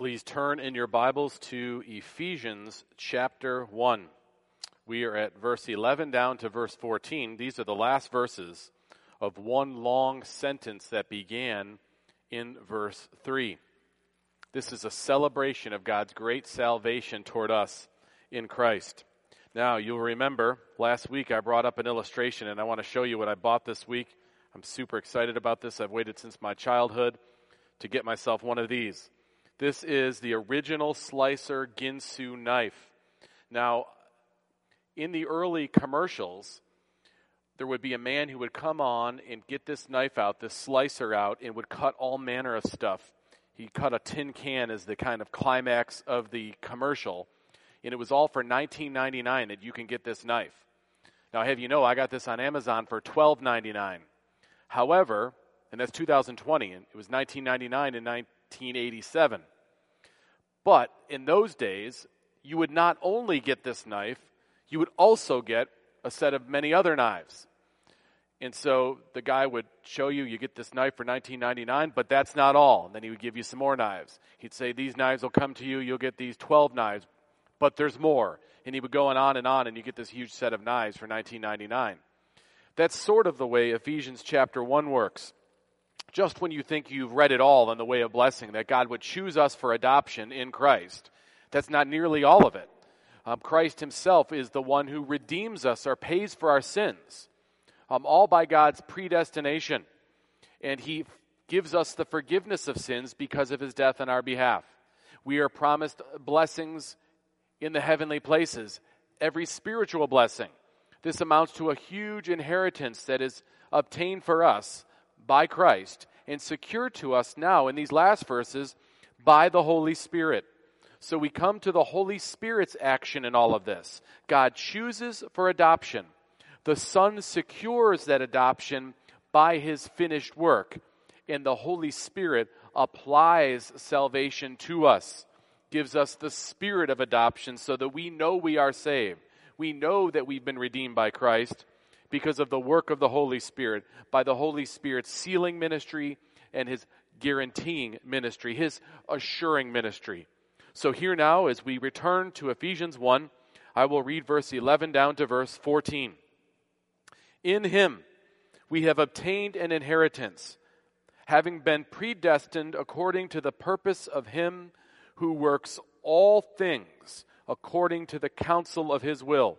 Please turn in your Bibles to Ephesians chapter 1. We are at verse 11 down to verse 14. These are the last verses of one long sentence that began in verse 3. This is a celebration of God's great salvation toward us in Christ. Now, you'll remember last week I brought up an illustration, and I want to show you what I bought this week. I'm super excited about this. I've waited since my childhood to get myself one of these. This is the original slicer Ginsu knife. Now, in the early commercials, there would be a man who would come on and get this knife out, this slicer out, and would cut all manner of stuff. He cut a tin can as the kind of climax of the commercial, and it was all for $19.99 that you can get this knife. Now, I have you know, I got this on Amazon for $12.99. However, and that's 2020, and it was 1999 in 1987. But in those days, you would not only get this knife, you would also get a set of many other knives. And so the guy would show you, you get this knife for 19.99, but that's not all. And then he would give you some more knives. He'd say, these knives will come to you, you'll get these 12 knives, but there's more. And he would go on and on, and you get this huge set of knives for 19.99. That's sort of the way Ephesians chapter 1 works. Just when you think you've read it all in the way of blessing, that God would choose us for adoption in Christ, that's not nearly all of it. Um, Christ himself is the one who redeems us or pays for our sins um, all by God's predestination. And He gives us the forgiveness of sins because of His death on our behalf. We are promised blessings in the heavenly places, every spiritual blessing. This amounts to a huge inheritance that is obtained for us by Christ and secured to us now in these last verses by the Holy Spirit. So we come to the Holy Spirit's action in all of this. God chooses for adoption the Son secures that adoption by his finished work, and the Holy Spirit applies salvation to us, gives us the spirit of adoption so that we know we are saved. We know that we've been redeemed by Christ because of the work of the Holy Spirit, by the Holy Spirit's sealing ministry and his guaranteeing ministry, his assuring ministry. So here now, as we return to Ephesians 1, I will read verse 11 down to verse 14. In him we have obtained an inheritance, having been predestined according to the purpose of him who works all things according to the counsel of his will,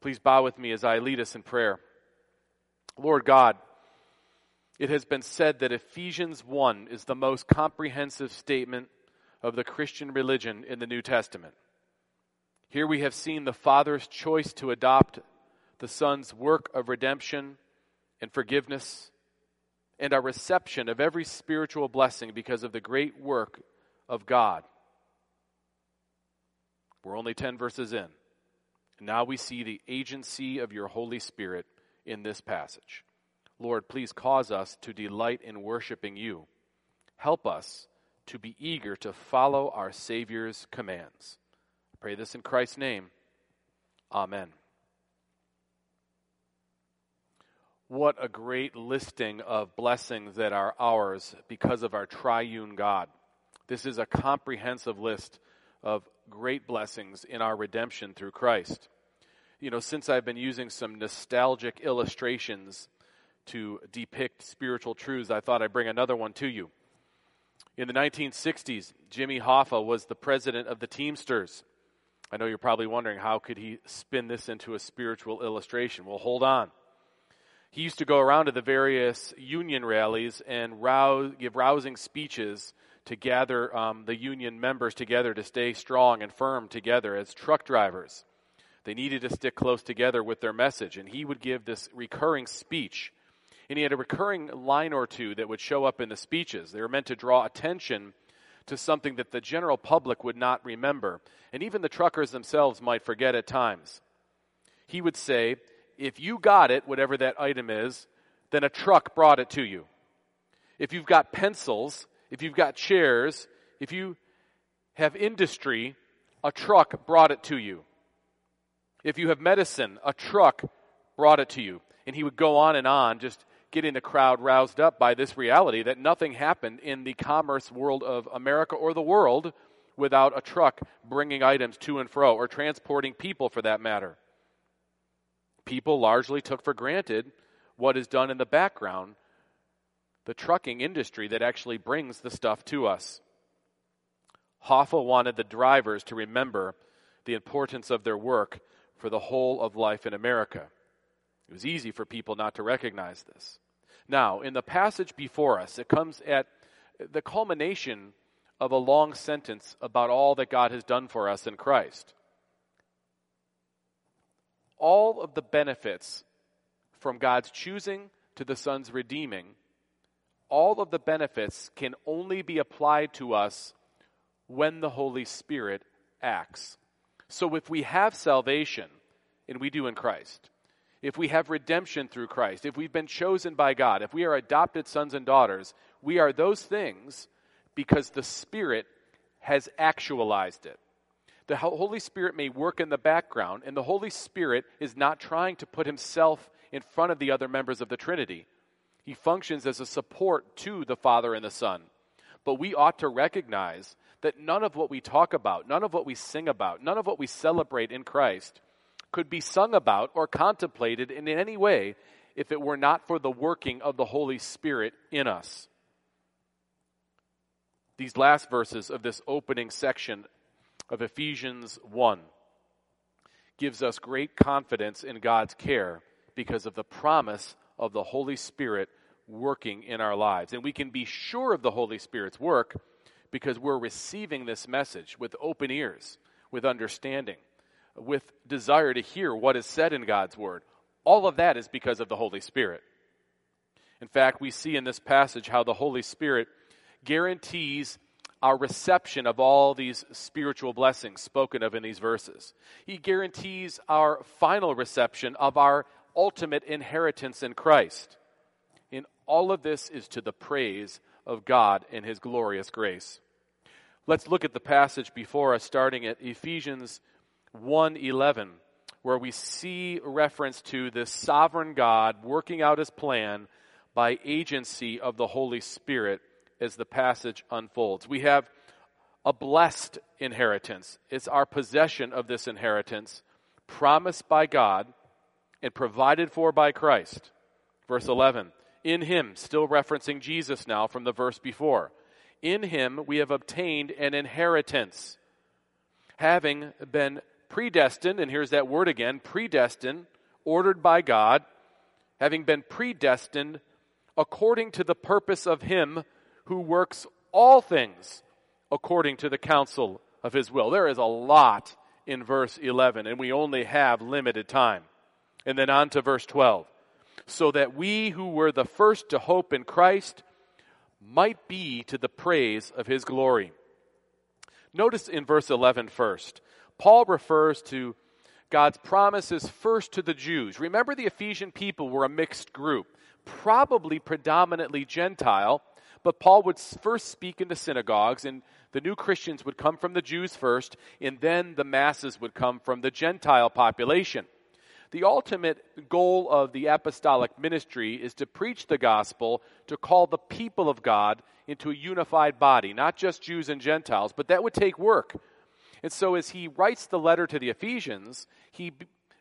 Please bow with me as I lead us in prayer. Lord God, it has been said that Ephesians 1 is the most comprehensive statement of the Christian religion in the New Testament. Here we have seen the Father's choice to adopt the Son's work of redemption and forgiveness, and our reception of every spiritual blessing because of the great work of God. We're only 10 verses in. Now we see the agency of your Holy Spirit in this passage. Lord, please cause us to delight in worshiping you. Help us to be eager to follow our Savior's commands. I pray this in Christ's name. Amen. What a great listing of blessings that are ours because of our triune God. This is a comprehensive list of great blessings in our redemption through Christ. You know, since I've been using some nostalgic illustrations to depict spiritual truths, I thought I'd bring another one to you. In the 1960s, Jimmy Hoffa was the president of the Teamsters. I know you're probably wondering how could he spin this into a spiritual illustration? Well, hold on he used to go around to the various union rallies and rouse, give rousing speeches to gather um, the union members together to stay strong and firm together as truck drivers. They needed to stick close together with their message, and he would give this recurring speech. And he had a recurring line or two that would show up in the speeches. They were meant to draw attention to something that the general public would not remember, and even the truckers themselves might forget at times. He would say, if you got it, whatever that item is, then a truck brought it to you. If you've got pencils, if you've got chairs, if you have industry, a truck brought it to you. If you have medicine, a truck brought it to you. And he would go on and on, just getting the crowd roused up by this reality that nothing happened in the commerce world of America or the world without a truck bringing items to and fro or transporting people for that matter. People largely took for granted what is done in the background, the trucking industry that actually brings the stuff to us. Hoffa wanted the drivers to remember the importance of their work for the whole of life in America. It was easy for people not to recognize this. Now, in the passage before us, it comes at the culmination of a long sentence about all that God has done for us in Christ. All of the benefits from God's choosing to the Son's redeeming, all of the benefits can only be applied to us when the Holy Spirit acts. So if we have salvation, and we do in Christ, if we have redemption through Christ, if we've been chosen by God, if we are adopted sons and daughters, we are those things because the Spirit has actualized it. The Holy Spirit may work in the background, and the Holy Spirit is not trying to put himself in front of the other members of the Trinity. He functions as a support to the Father and the Son. But we ought to recognize that none of what we talk about, none of what we sing about, none of what we celebrate in Christ could be sung about or contemplated in any way if it were not for the working of the Holy Spirit in us. These last verses of this opening section of Ephesians 1 gives us great confidence in God's care because of the promise of the Holy Spirit working in our lives. And we can be sure of the Holy Spirit's work because we're receiving this message with open ears, with understanding with desire to hear what is said in God's Word. All of that is because of the Holy Spirit. In fact, we see in this passage how the Holy Spirit guarantees our reception of all these spiritual blessings spoken of in these verses. He guarantees our final reception of our ultimate inheritance in Christ. In all of this is to the praise of God and His glorious grace. Let's look at the passage before us, starting at Ephesians 1:11 where we see reference to this sovereign God working out his plan by agency of the Holy Spirit as the passage unfolds. We have a blessed inheritance. It's our possession of this inheritance promised by God and provided for by Christ. Verse 11. In him, still referencing Jesus now from the verse before. In him we have obtained an inheritance, having been predestined, and here's that word again predestined, ordered by God, having been predestined according to the purpose of Him who works all things according to the counsel of His will. There is a lot in verse 11, and we only have limited time. And then on to verse 12. So that we who were the first to hope in Christ might be to the praise of His glory. Notice in verse 11 first. Paul refers to God's promises first to the Jews. Remember, the Ephesian people were a mixed group, probably predominantly Gentile, but Paul would first speak in the synagogues, and the new Christians would come from the Jews first, and then the masses would come from the Gentile population. The ultimate goal of the apostolic ministry is to preach the gospel, to call the people of God into a unified body, not just Jews and Gentiles, but that would take work. And so, as he writes the letter to the Ephesians, he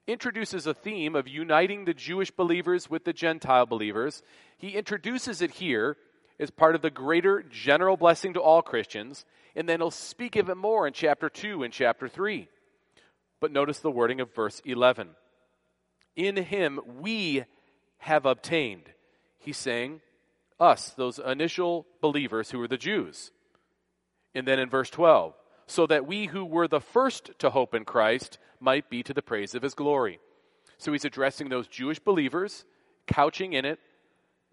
introduces a theme of uniting the Jewish believers with the Gentile believers. He introduces it here as part of the greater general blessing to all Christians, and then he'll speak of it more in chapter 2 and chapter 3. But notice the wording of verse 11. In him we have obtained. He's saying, us, those initial believers who were the Jews. And then in verse 12, so that we who were the first to hope in Christ might be to the praise of his glory. So he's addressing those Jewish believers, couching in it,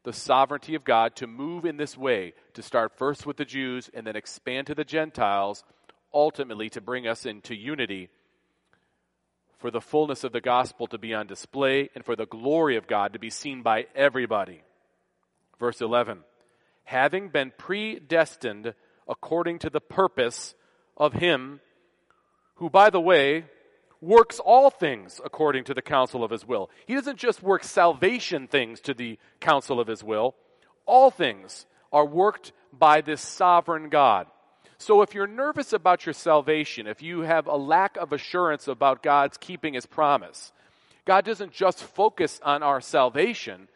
the sovereignty of God to move in this way, to start first with the Jews and then expand to the Gentiles, ultimately to bring us into unity, for the fullness of the gospel to be on display, and for the glory of God to be seen by everybody. Verse 11 Having been predestined according to the purpose of Him, who, by the way, works all things according to the counsel of his will. He doesn't just work salvation things to the counsel of his will. All things are worked by this sovereign God. So if you're nervous about your salvation, if you have a lack of assurance about God's keeping his promise, God doesn't just focus on our salvation,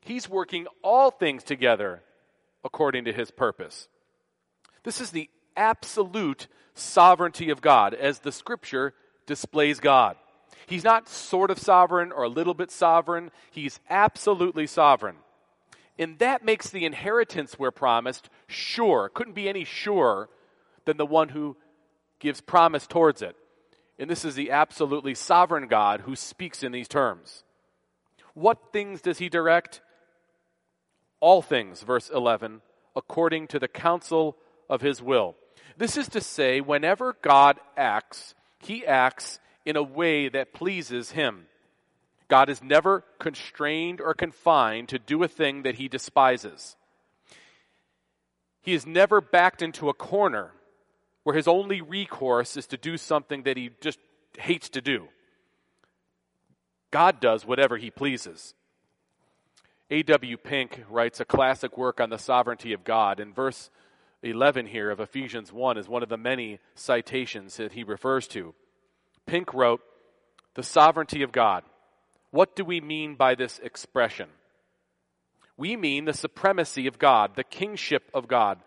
he's working all things together according to his purpose. This is the absolute sovereignty of God as the scripture displays God. He's not sort of sovereign or a little bit sovereign, he's absolutely sovereign. And that makes the inheritance we're promised sure. Couldn't be any surer than the one who gives promise towards it. And this is the absolutely sovereign God who speaks in these terms. What things does he direct? All things, verse 11, according to the counsel of his will. This is to say, whenever God acts, he acts in a way that pleases him. God is never constrained or confined to do a thing that he despises. He is never backed into a corner where his only recourse is to do something that he just hates to do. God does whatever he pleases. A.W. Pink writes a classic work on the sovereignty of God. In verse 11 here of Ephesians 1 is one of the many citations that he refers to. Pink wrote, The sovereignty of God. What do we mean by this expression? We mean the supremacy of God, the kingship of God,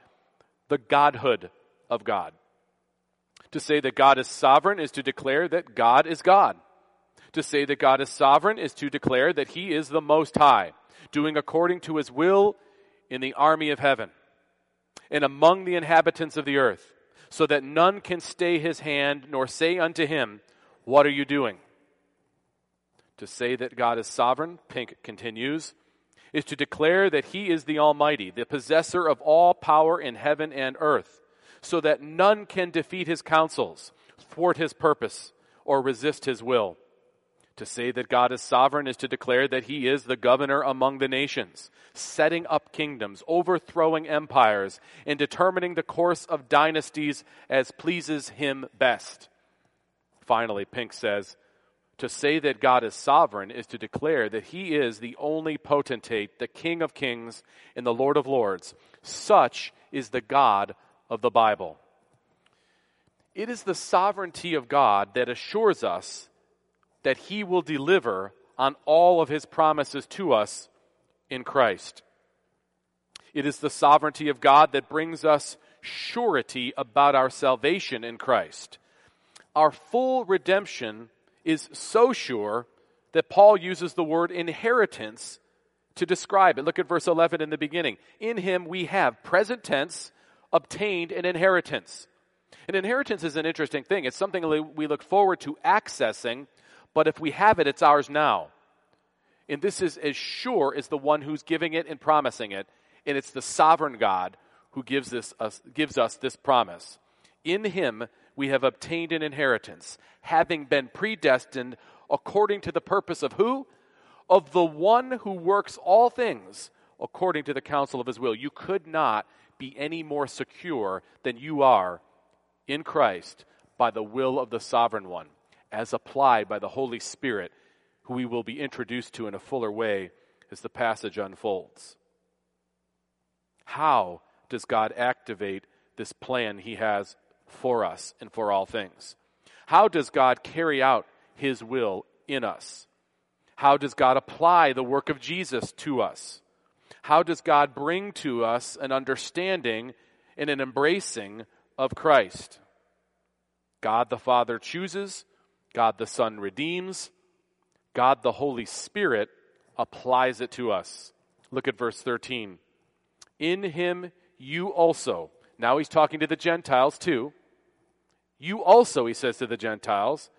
the godhood of God. To say that God is sovereign is to declare that God is God. To say that God is sovereign is to declare that He is the Most High, doing according to His will in the army of heaven and among the inhabitants of the earth, so that none can stay his hand nor say unto him, What are you doing? To say that God is sovereign, Pink continues, is to declare that he is the Almighty, the possessor of all power in heaven and earth, so that none can defeat his counsels, thwart his purpose, or resist his will. To say that God is sovereign is to declare that he is the governor among the nations, setting up kingdoms, overthrowing empires, and determining the course of dynasties as pleases him best. Finally, Pink says, to say that God is sovereign is to declare that he is the only potentate, the King of kings, and the Lord of lords. Such is the God of the Bible. It is the sovereignty of God that assures us that he will deliver on all of his promises to us in Christ. It is the sovereignty of God that brings us surety about our salvation in Christ. Our full redemption is so sure that Paul uses the word inheritance to describe it. Look at verse 11 in the beginning. In him we have, present tense, obtained an inheritance. An inheritance is an interesting thing. It's something we look forward to accessing but if we have it, it's ours now. And this is as sure as the one who's giving it and promising it. And it's the sovereign God who gives, this, us, gives us this promise. In him we have obtained an inheritance, having been predestined according to the purpose of who? Of the one who works all things according to the counsel of his will. You could not be any more secure than you are in Christ by the will of the sovereign one as applied by the Holy Spirit, who we will be introduced to in a fuller way as the passage unfolds. How does God activate this plan He has for us and for all things? How does God carry out His will in us? How does God apply the work of Jesus to us? How does God bring to us an understanding and an embracing of Christ? God the Father chooses, God the Son redeems. God the Holy Spirit applies it to us. Look at verse 13. In him you also, now he's talking to the Gentiles too. You also, he says to the Gentiles,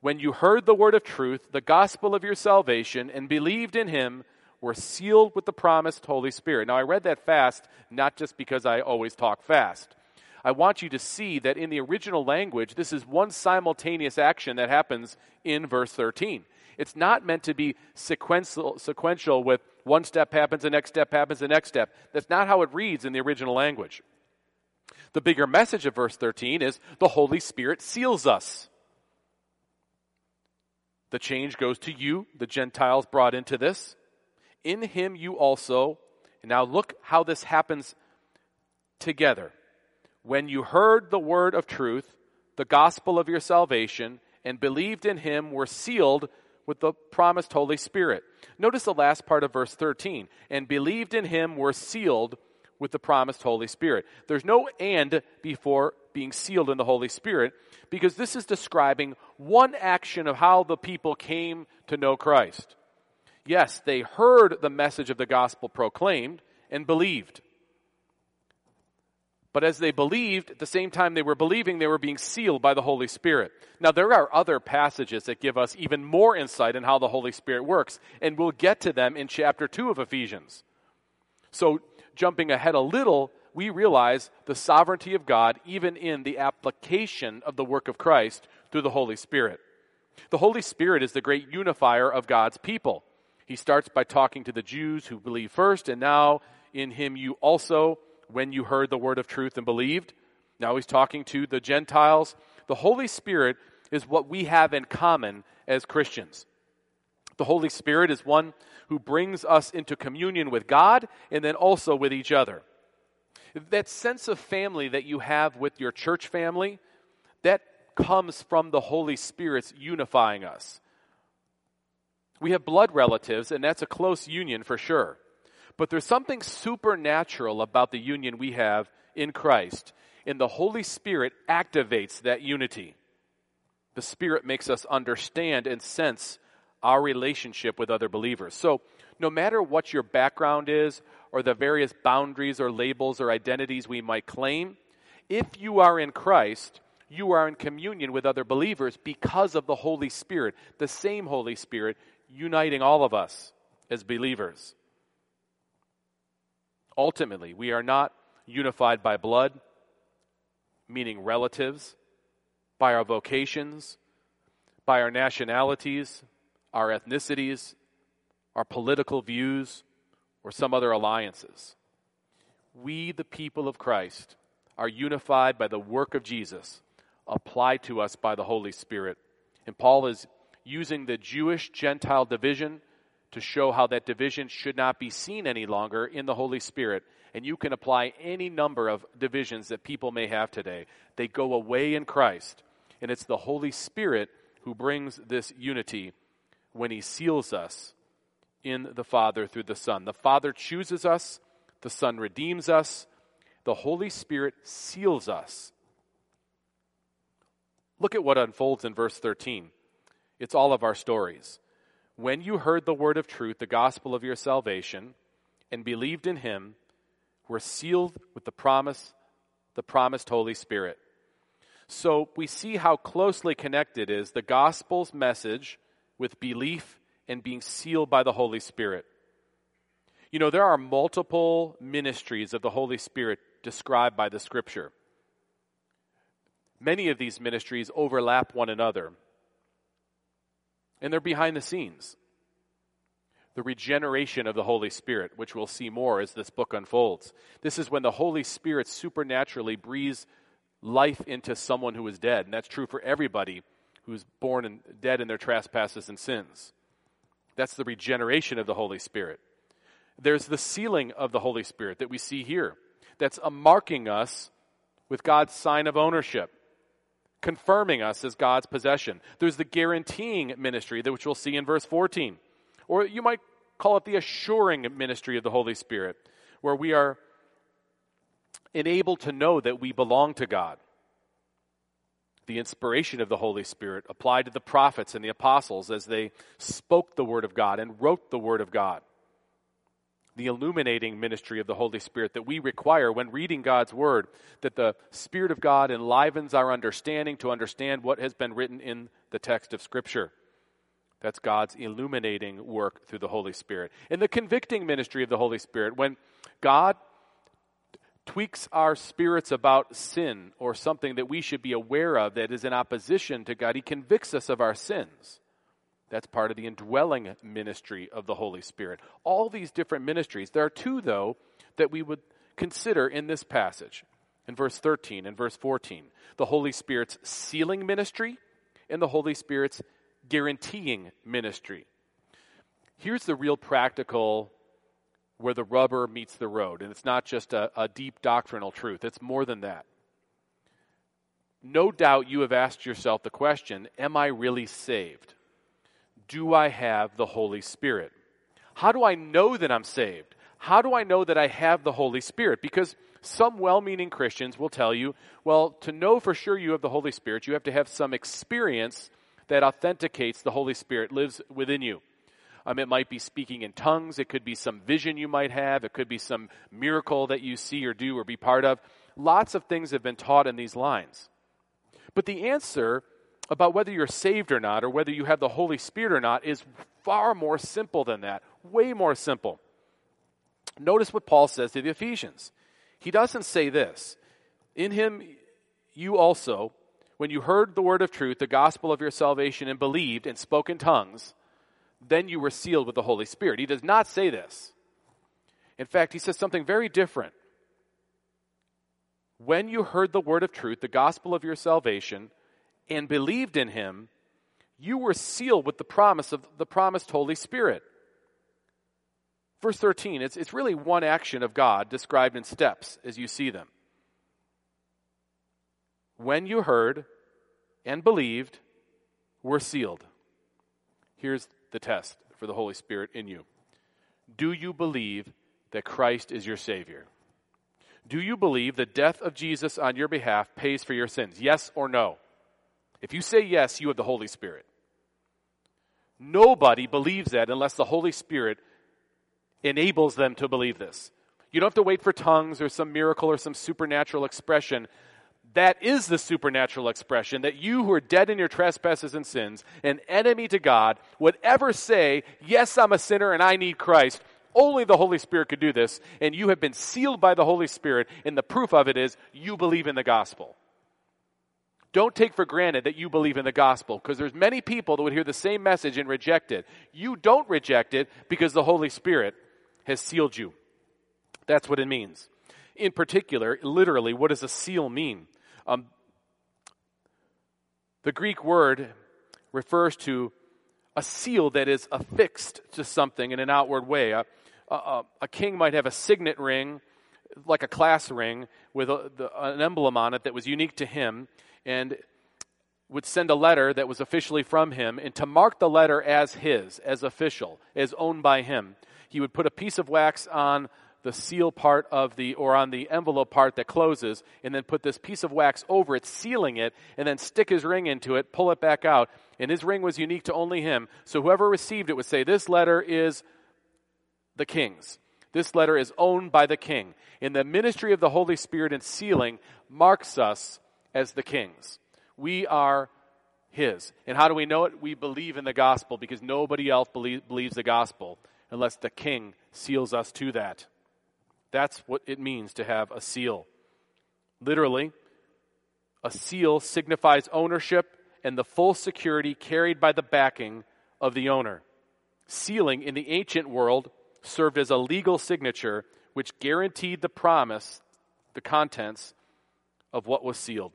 when you heard the word of truth, the gospel of your salvation, and believed in him, were sealed with the promised Holy Spirit. Now, I read that fast, not just because I always talk fast. I want you to see that in the original language, this is one simultaneous action that happens in verse 13. It's not meant to be sequential, sequential with one step happens, the next step happens, the next step. That's not how it reads in the original language. The bigger message of verse 13 is the Holy Spirit seals us. The change goes to you, the Gentiles brought into this. In him you also, now look how this happens together. When you heard the word of truth, the gospel of your salvation, and believed in him, were sealed with the promised Holy Spirit. Notice the last part of verse 13. And believed in him, were sealed with the promised Holy Spirit. There's no and before being sealed in the Holy Spirit because this is describing one action of how the people came to know Christ. Yes, they heard the message of the gospel proclaimed and believed. But as they believed, at the same time they were believing, they were being sealed by the Holy Spirit. Now, there are other passages that give us even more insight in how the Holy Spirit works, and we'll get to them in chapter 2 of Ephesians. So, jumping ahead a little, we realize the sovereignty of God even in the application of the work of Christ through the Holy Spirit. The Holy Spirit is the great unifier of God's people. He starts by talking to the Jews who believe first, and now in him you also, when you heard the word of truth and believed. Now he's talking to the Gentiles. The Holy Spirit is what we have in common as Christians. The Holy Spirit is one who brings us into communion with God and then also with each other. That sense of family that you have with your church family, that comes from the Holy Spirit's unifying us. We have blood relatives, and that's a close union for sure. But there's something supernatural about the union we have in Christ, and the Holy Spirit activates that unity. The Spirit makes us understand and sense our relationship with other believers. So, no matter what your background is, or the various boundaries or labels or identities we might claim, if you are in Christ, you are in communion with other believers because of the Holy Spirit, the same Holy Spirit uniting all of us as believers. Ultimately, we are not unified by blood, meaning relatives, by our vocations, by our nationalities, our ethnicities, our political views, or some other alliances. We, the people of Christ, are unified by the work of Jesus, applied to us by the Holy Spirit. And Paul is using the Jewish Gentile division to show how that division should not be seen any longer in the Holy Spirit. And you can apply any number of divisions that people may have today. They go away in Christ. And it's the Holy Spirit who brings this unity when He seals us in the Father through the Son. The Father chooses us, the Son redeems us, the Holy Spirit seals us. Look at what unfolds in verse 13. It's all of our stories. When you heard the word of truth, the gospel of your salvation, and believed in him, were sealed with the promise, the promised Holy Spirit. So we see how closely connected is the gospel's message with belief and being sealed by the Holy Spirit. You know, there are multiple ministries of the Holy Spirit described by the scripture. Many of these ministries overlap one another and they're behind the scenes. The regeneration of the Holy Spirit, which we'll see more as this book unfolds. This is when the Holy Spirit supernaturally breathes life into someone who is dead. And that's true for everybody who's born and dead in their trespasses and sins. That's the regeneration of the Holy Spirit. There's the sealing of the Holy Spirit that we see here. That's a marking us with God's sign of ownership confirming us as God's possession. There's the guaranteeing ministry, which we'll see in verse 14. Or you might call it the assuring ministry of the Holy Spirit, where we are enabled to know that we belong to God. The inspiration of the Holy Spirit applied to the prophets and the apostles as they spoke the Word of God and wrote the Word of God the illuminating ministry of the Holy Spirit that we require when reading God's Word, that the Spirit of God enlivens our understanding to understand what has been written in the text of Scripture. That's God's illuminating work through the Holy Spirit. In the convicting ministry of the Holy Spirit, when God tweaks our spirits about sin or something that we should be aware of that is in opposition to God, He convicts us of our sins. That's part of the indwelling ministry of the Holy Spirit. All these different ministries. There are two, though, that we would consider in this passage in verse 13 and verse 14 the Holy Spirit's sealing ministry and the Holy Spirit's guaranteeing ministry. Here's the real practical where the rubber meets the road, and it's not just a, a deep doctrinal truth, it's more than that. No doubt you have asked yourself the question Am I really saved? Do I have the Holy Spirit? How do I know that I'm saved? How do I know that I have the Holy Spirit? Because some well meaning Christians will tell you, well, to know for sure you have the Holy Spirit, you have to have some experience that authenticates the Holy Spirit lives within you. Um, it might be speaking in tongues. It could be some vision you might have. It could be some miracle that you see or do or be part of. Lots of things have been taught in these lines. But the answer about whether you're saved or not, or whether you have the Holy Spirit or not, is far more simple than that. Way more simple. Notice what Paul says to the Ephesians. He doesn't say this. In him, you also, when you heard the word of truth, the gospel of your salvation, and believed and spoke in tongues, then you were sealed with the Holy Spirit. He does not say this. In fact, he says something very different. When you heard the word of truth, the gospel of your salvation, and believed in him, you were sealed with the promise of the promised Holy Spirit. Verse 13, it's, it's really one action of God described in steps as you see them. When you heard and believed, were sealed. Here's the test for the Holy Spirit in you. Do you believe that Christ is your Savior? Do you believe the death of Jesus on your behalf pays for your sins? Yes or no? If you say yes, you have the Holy Spirit. Nobody believes that unless the Holy Spirit enables them to believe this. You don't have to wait for tongues or some miracle or some supernatural expression. That is the supernatural expression that you who are dead in your trespasses and sins, an enemy to God, would ever say, Yes, I'm a sinner and I need Christ. Only the Holy Spirit could do this, and you have been sealed by the Holy Spirit, and the proof of it is you believe in the gospel. Don't take for granted that you believe in the gospel, because there's many people that would hear the same message and reject it. You don't reject it because the Holy Spirit has sealed you. That's what it means. In particular, literally, what does a seal mean? Um, the Greek word refers to a seal that is affixed to something in an outward way. A, a, a king might have a signet ring, like a class ring, with a, the, an emblem on it that was unique to him, and would send a letter that was officially from him, and to mark the letter as his, as official, as owned by him, he would put a piece of wax on the seal part of the, or on the envelope part that closes, and then put this piece of wax over it, sealing it, and then stick his ring into it, pull it back out. And his ring was unique to only him. So whoever received it would say, This letter is the king's. This letter is owned by the king. In the ministry of the Holy Spirit and sealing marks us as the kings. We are his. And how do we know it? We believe in the gospel because nobody else believe, believes the gospel unless the king seals us to that. That's what it means to have a seal. Literally, a seal signifies ownership and the full security carried by the backing of the owner. Sealing in the ancient world served as a legal signature which guaranteed the promise, the contents of what was sealed.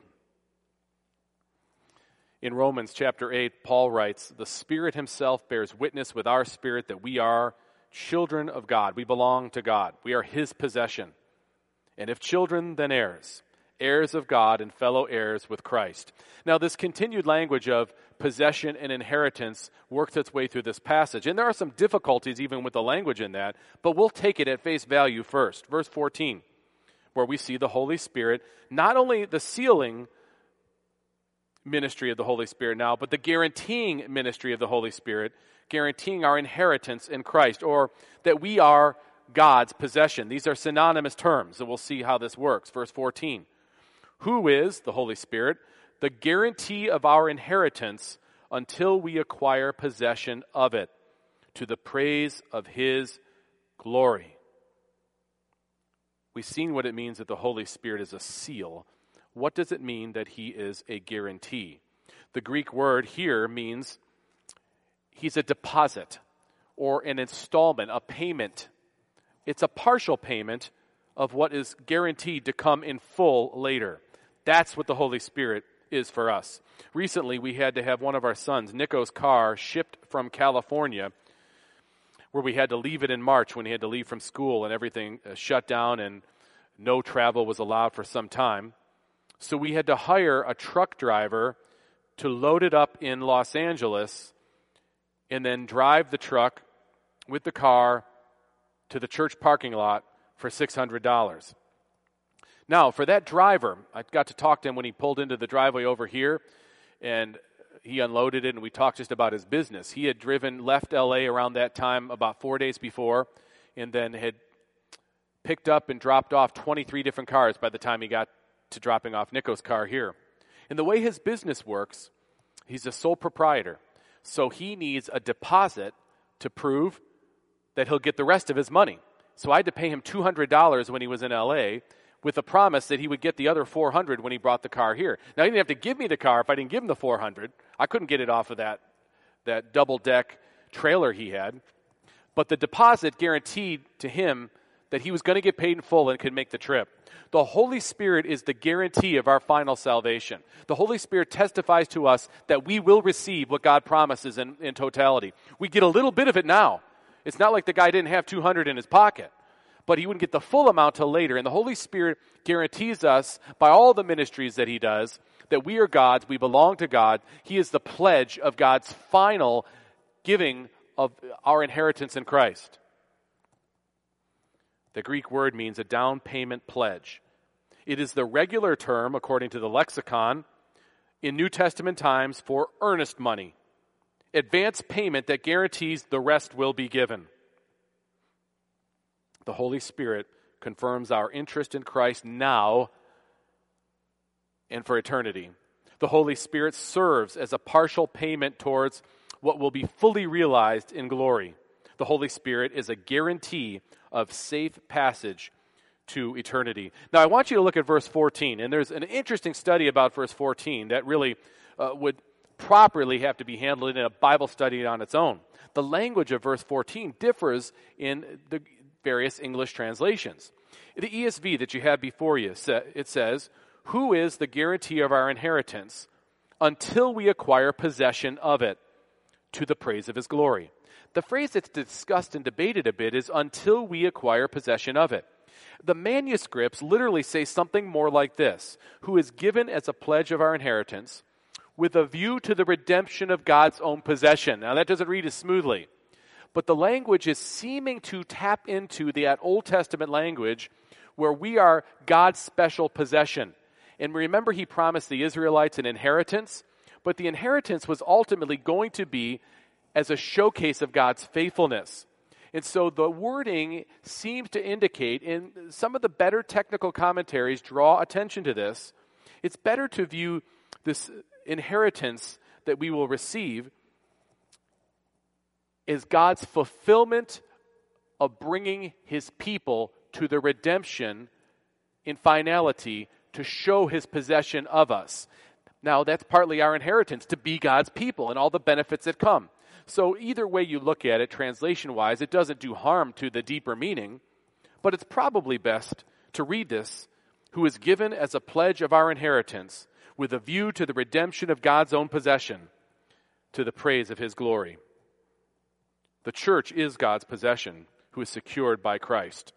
In Romans chapter 8, Paul writes, The Spirit Himself bears witness with our spirit that we are children of God. We belong to God. We are His possession. And if children, then heirs, heirs of God and fellow heirs with Christ. Now, this continued language of possession and inheritance works its way through this passage. And there are some difficulties even with the language in that, but we'll take it at face value first. Verse 14, where we see the Holy Spirit, not only the sealing ministry of the Holy Spirit now, but the guaranteeing ministry of the Holy Spirit guaranteeing our inheritance in Christ, or that we are God's possession. These are synonymous terms, and we'll see how this works. Verse 14 Who is, the Holy Spirit, the guarantee of our inheritance until we acquire possession of it to the praise of his glory. We've seen what it means that the Holy Spirit is a seal. What does it mean that he is a guarantee? The Greek word here means he's a deposit or an installment, a payment. It's a partial payment of what is guaranteed to come in full later. That's what the Holy Spirit is for us. Recently, we had to have one of our sons, Nico's car, shipped from California, where we had to leave it in March when he had to leave from school and everything uh, shut down and no travel was allowed for some time. So we had to hire a truck driver to load it up in Los Angeles and then drive the truck with the car to the church parking lot for $600. Now, for that driver, I got to talk to him when he pulled into the driveway over here, and he unloaded it, and we talked just about his business. He had driven, left LA around that time about four days before, and then had picked up and dropped off 23 different cars by the time he got to dropping off Nico's car here. And the way his business works, he's a sole proprietor. So he needs a deposit to prove that he'll get the rest of his money. So I had to pay him $200 when he was in LA with the promise that he would get the other 400 when he brought the car here. Now he didn't have to give me the car if I didn't give him the 400. I couldn't get it off of that that double deck trailer he had. But the deposit guaranteed to him that he was going to get paid in full and could make the trip. The Holy Spirit is the guarantee of our final salvation. The Holy Spirit testifies to us that we will receive what God promises in, in totality. We get a little bit of it now. It's not like the guy didn't have 200 in his pocket but he wouldn't get the full amount till later. And the Holy Spirit guarantees us by all the ministries that he does that we are God's, we belong to God. He is the pledge of God's final giving of our inheritance in Christ. The Greek word means a down payment pledge. It is the regular term, according to the lexicon, in New Testament times for earnest money, advance payment that guarantees the rest will be given. The Holy Spirit confirms our interest in Christ now and for eternity. The Holy Spirit serves as a partial payment towards what will be fully realized in glory. The Holy Spirit is a guarantee of safe passage to eternity. Now, I want you to look at verse 14, and there's an interesting study about verse 14 that really uh, would properly have to be handled in a Bible study on its own. The language of verse 14 differs in the, various English translations. The ESV that you have before you, it says, Who is the guarantee of our inheritance until we acquire possession of it to the praise of his glory? The phrase that's discussed and debated a bit is until we acquire possession of it. The manuscripts literally say something more like this Who is given as a pledge of our inheritance with a view to the redemption of God's own possession. Now, that doesn't read as smoothly but the language is seeming to tap into that Old Testament language where we are God's special possession. And remember, he promised the Israelites an inheritance, but the inheritance was ultimately going to be as a showcase of God's faithfulness. And so the wording seems to indicate, and some of the better technical commentaries draw attention to this, it's better to view this inheritance that we will receive is God's fulfillment of bringing his people to the redemption in finality to show his possession of us. Now, that's partly our inheritance to be God's people and all the benefits that come. So, either way you look at it, translation wise, it doesn't do harm to the deeper meaning, but it's probably best to read this who is given as a pledge of our inheritance with a view to the redemption of God's own possession to the praise of his glory. The church is God's possession, who is secured by Christ.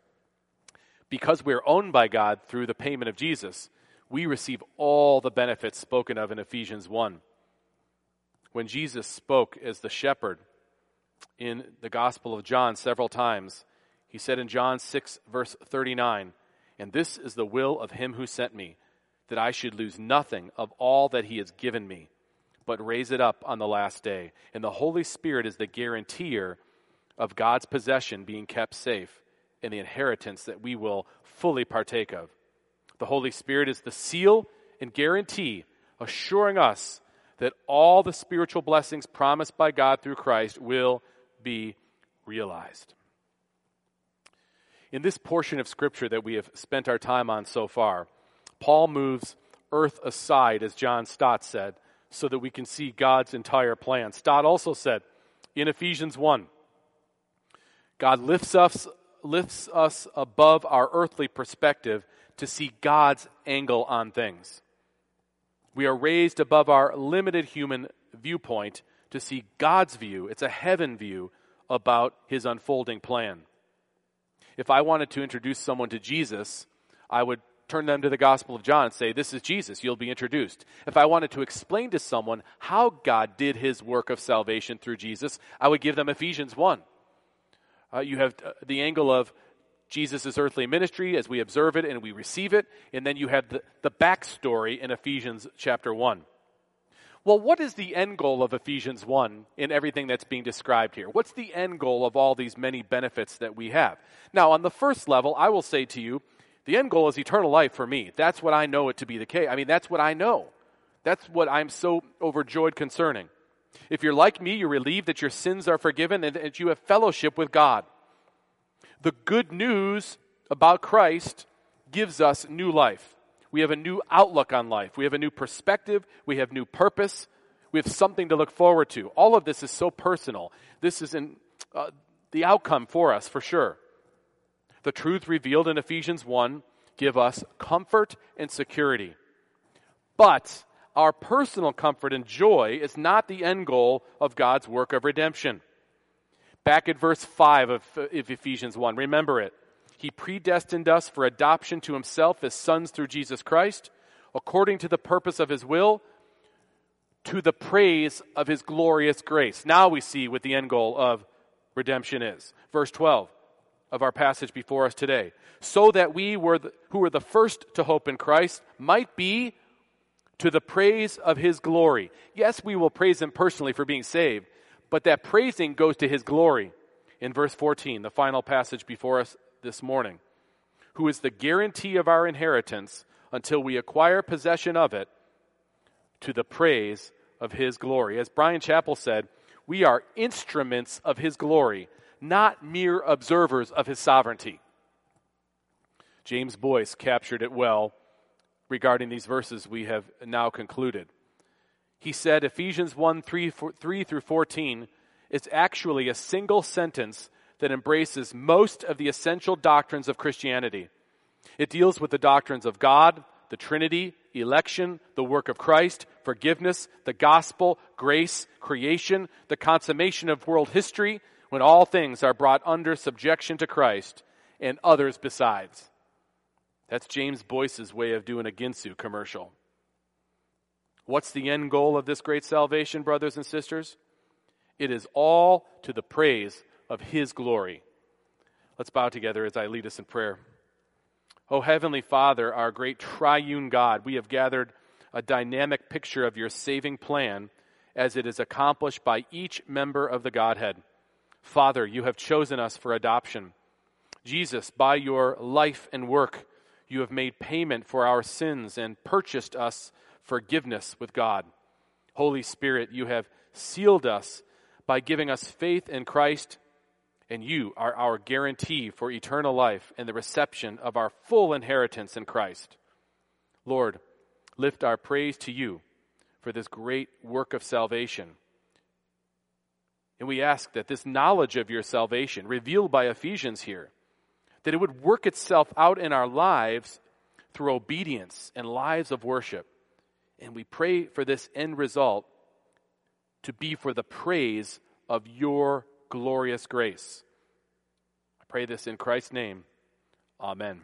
Because we are owned by God through the payment of Jesus, we receive all the benefits spoken of in Ephesians 1. When Jesus spoke as the shepherd in the Gospel of John several times, he said in John 6, verse 39, And this is the will of him who sent me, that I should lose nothing of all that he has given me but raise it up on the last day. And the Holy Spirit is the guarantor of God's possession being kept safe and the inheritance that we will fully partake of. The Holy Spirit is the seal and guarantee assuring us that all the spiritual blessings promised by God through Christ will be realized. In this portion of Scripture that we have spent our time on so far, Paul moves earth aside, as John Stott said, so that we can see God's entire plan. Stott also said in Ephesians 1 God lifts us, lifts us above our earthly perspective to see God's angle on things. We are raised above our limited human viewpoint to see God's view. It's a heaven view about his unfolding plan. If I wanted to introduce someone to Jesus, I would turn them to the Gospel of John and say, This is Jesus, you'll be introduced. If I wanted to explain to someone how God did his work of salvation through Jesus, I would give them Ephesians 1. Uh, you have uh, the angle of Jesus' earthly ministry as we observe it and we receive it, and then you have the, the backstory in Ephesians chapter 1. Well, what is the end goal of Ephesians 1 in everything that's being described here? What's the end goal of all these many benefits that we have? Now, on the first level, I will say to you, the end goal is eternal life for me. That's what I know it to be the case. I mean, that's what I know. That's what I'm so overjoyed concerning. If you're like me, you're relieved that your sins are forgiven and that you have fellowship with God. The good news about Christ gives us new life. We have a new outlook on life. We have a new perspective. We have new purpose. We have something to look forward to. All of this is so personal. This is in, uh, the outcome for us, for sure the truth revealed in Ephesians 1 give us comfort and security. But our personal comfort and joy is not the end goal of God's work of redemption. Back at verse 5 of, of Ephesians 1, remember it. He predestined us for adoption to himself as sons through Jesus Christ, according to the purpose of his will, to the praise of his glorious grace. Now we see what the end goal of redemption is. Verse 12 of our passage before us today, so that we were the, who were the first to hope in Christ might be to the praise of his glory. Yes, we will praise him personally for being saved, but that praising goes to his glory. In verse 14, the final passage before us this morning, who is the guarantee of our inheritance until we acquire possession of it to the praise of his glory. As Bryan Chapell said, we are instruments of his glory not mere observers of his sovereignty. James Boice captured it well regarding these verses we have now concluded. He said Ephesians 1 3, 3 through 14 is actually a single sentence that embraces most of the essential doctrines of Christianity. It deals with the doctrines of God, the Trinity, election, the work of Christ, forgiveness, the gospel, grace, creation, the consummation of world history, when all things are brought under subjection to Christ and others besides. That's James Boice's way of doing a Ginsu commercial. What's the end goal of this great salvation, brothers and sisters? It is all to the praise of His glory. Let's bow together as I lead us in prayer. O Heavenly Father, our great triune God, we have gathered a dynamic picture of your saving plan as it is accomplished by each member of the Godhead. Father, you have chosen us for adoption. Jesus, by your life and work, you have made payment for our sins and purchased us forgiveness with God. Holy Spirit, you have sealed us by giving us faith in Christ, and you are our guarantee for eternal life and the reception of our full inheritance in Christ. Lord, lift our praise to you for this great work of salvation and we ask that this knowledge of your salvation, revealed by Ephesians here, that it would work itself out in our lives through obedience and lives of worship. And we pray for this end result to be for the praise of your glorious grace. I pray this in Christ's name. Amen.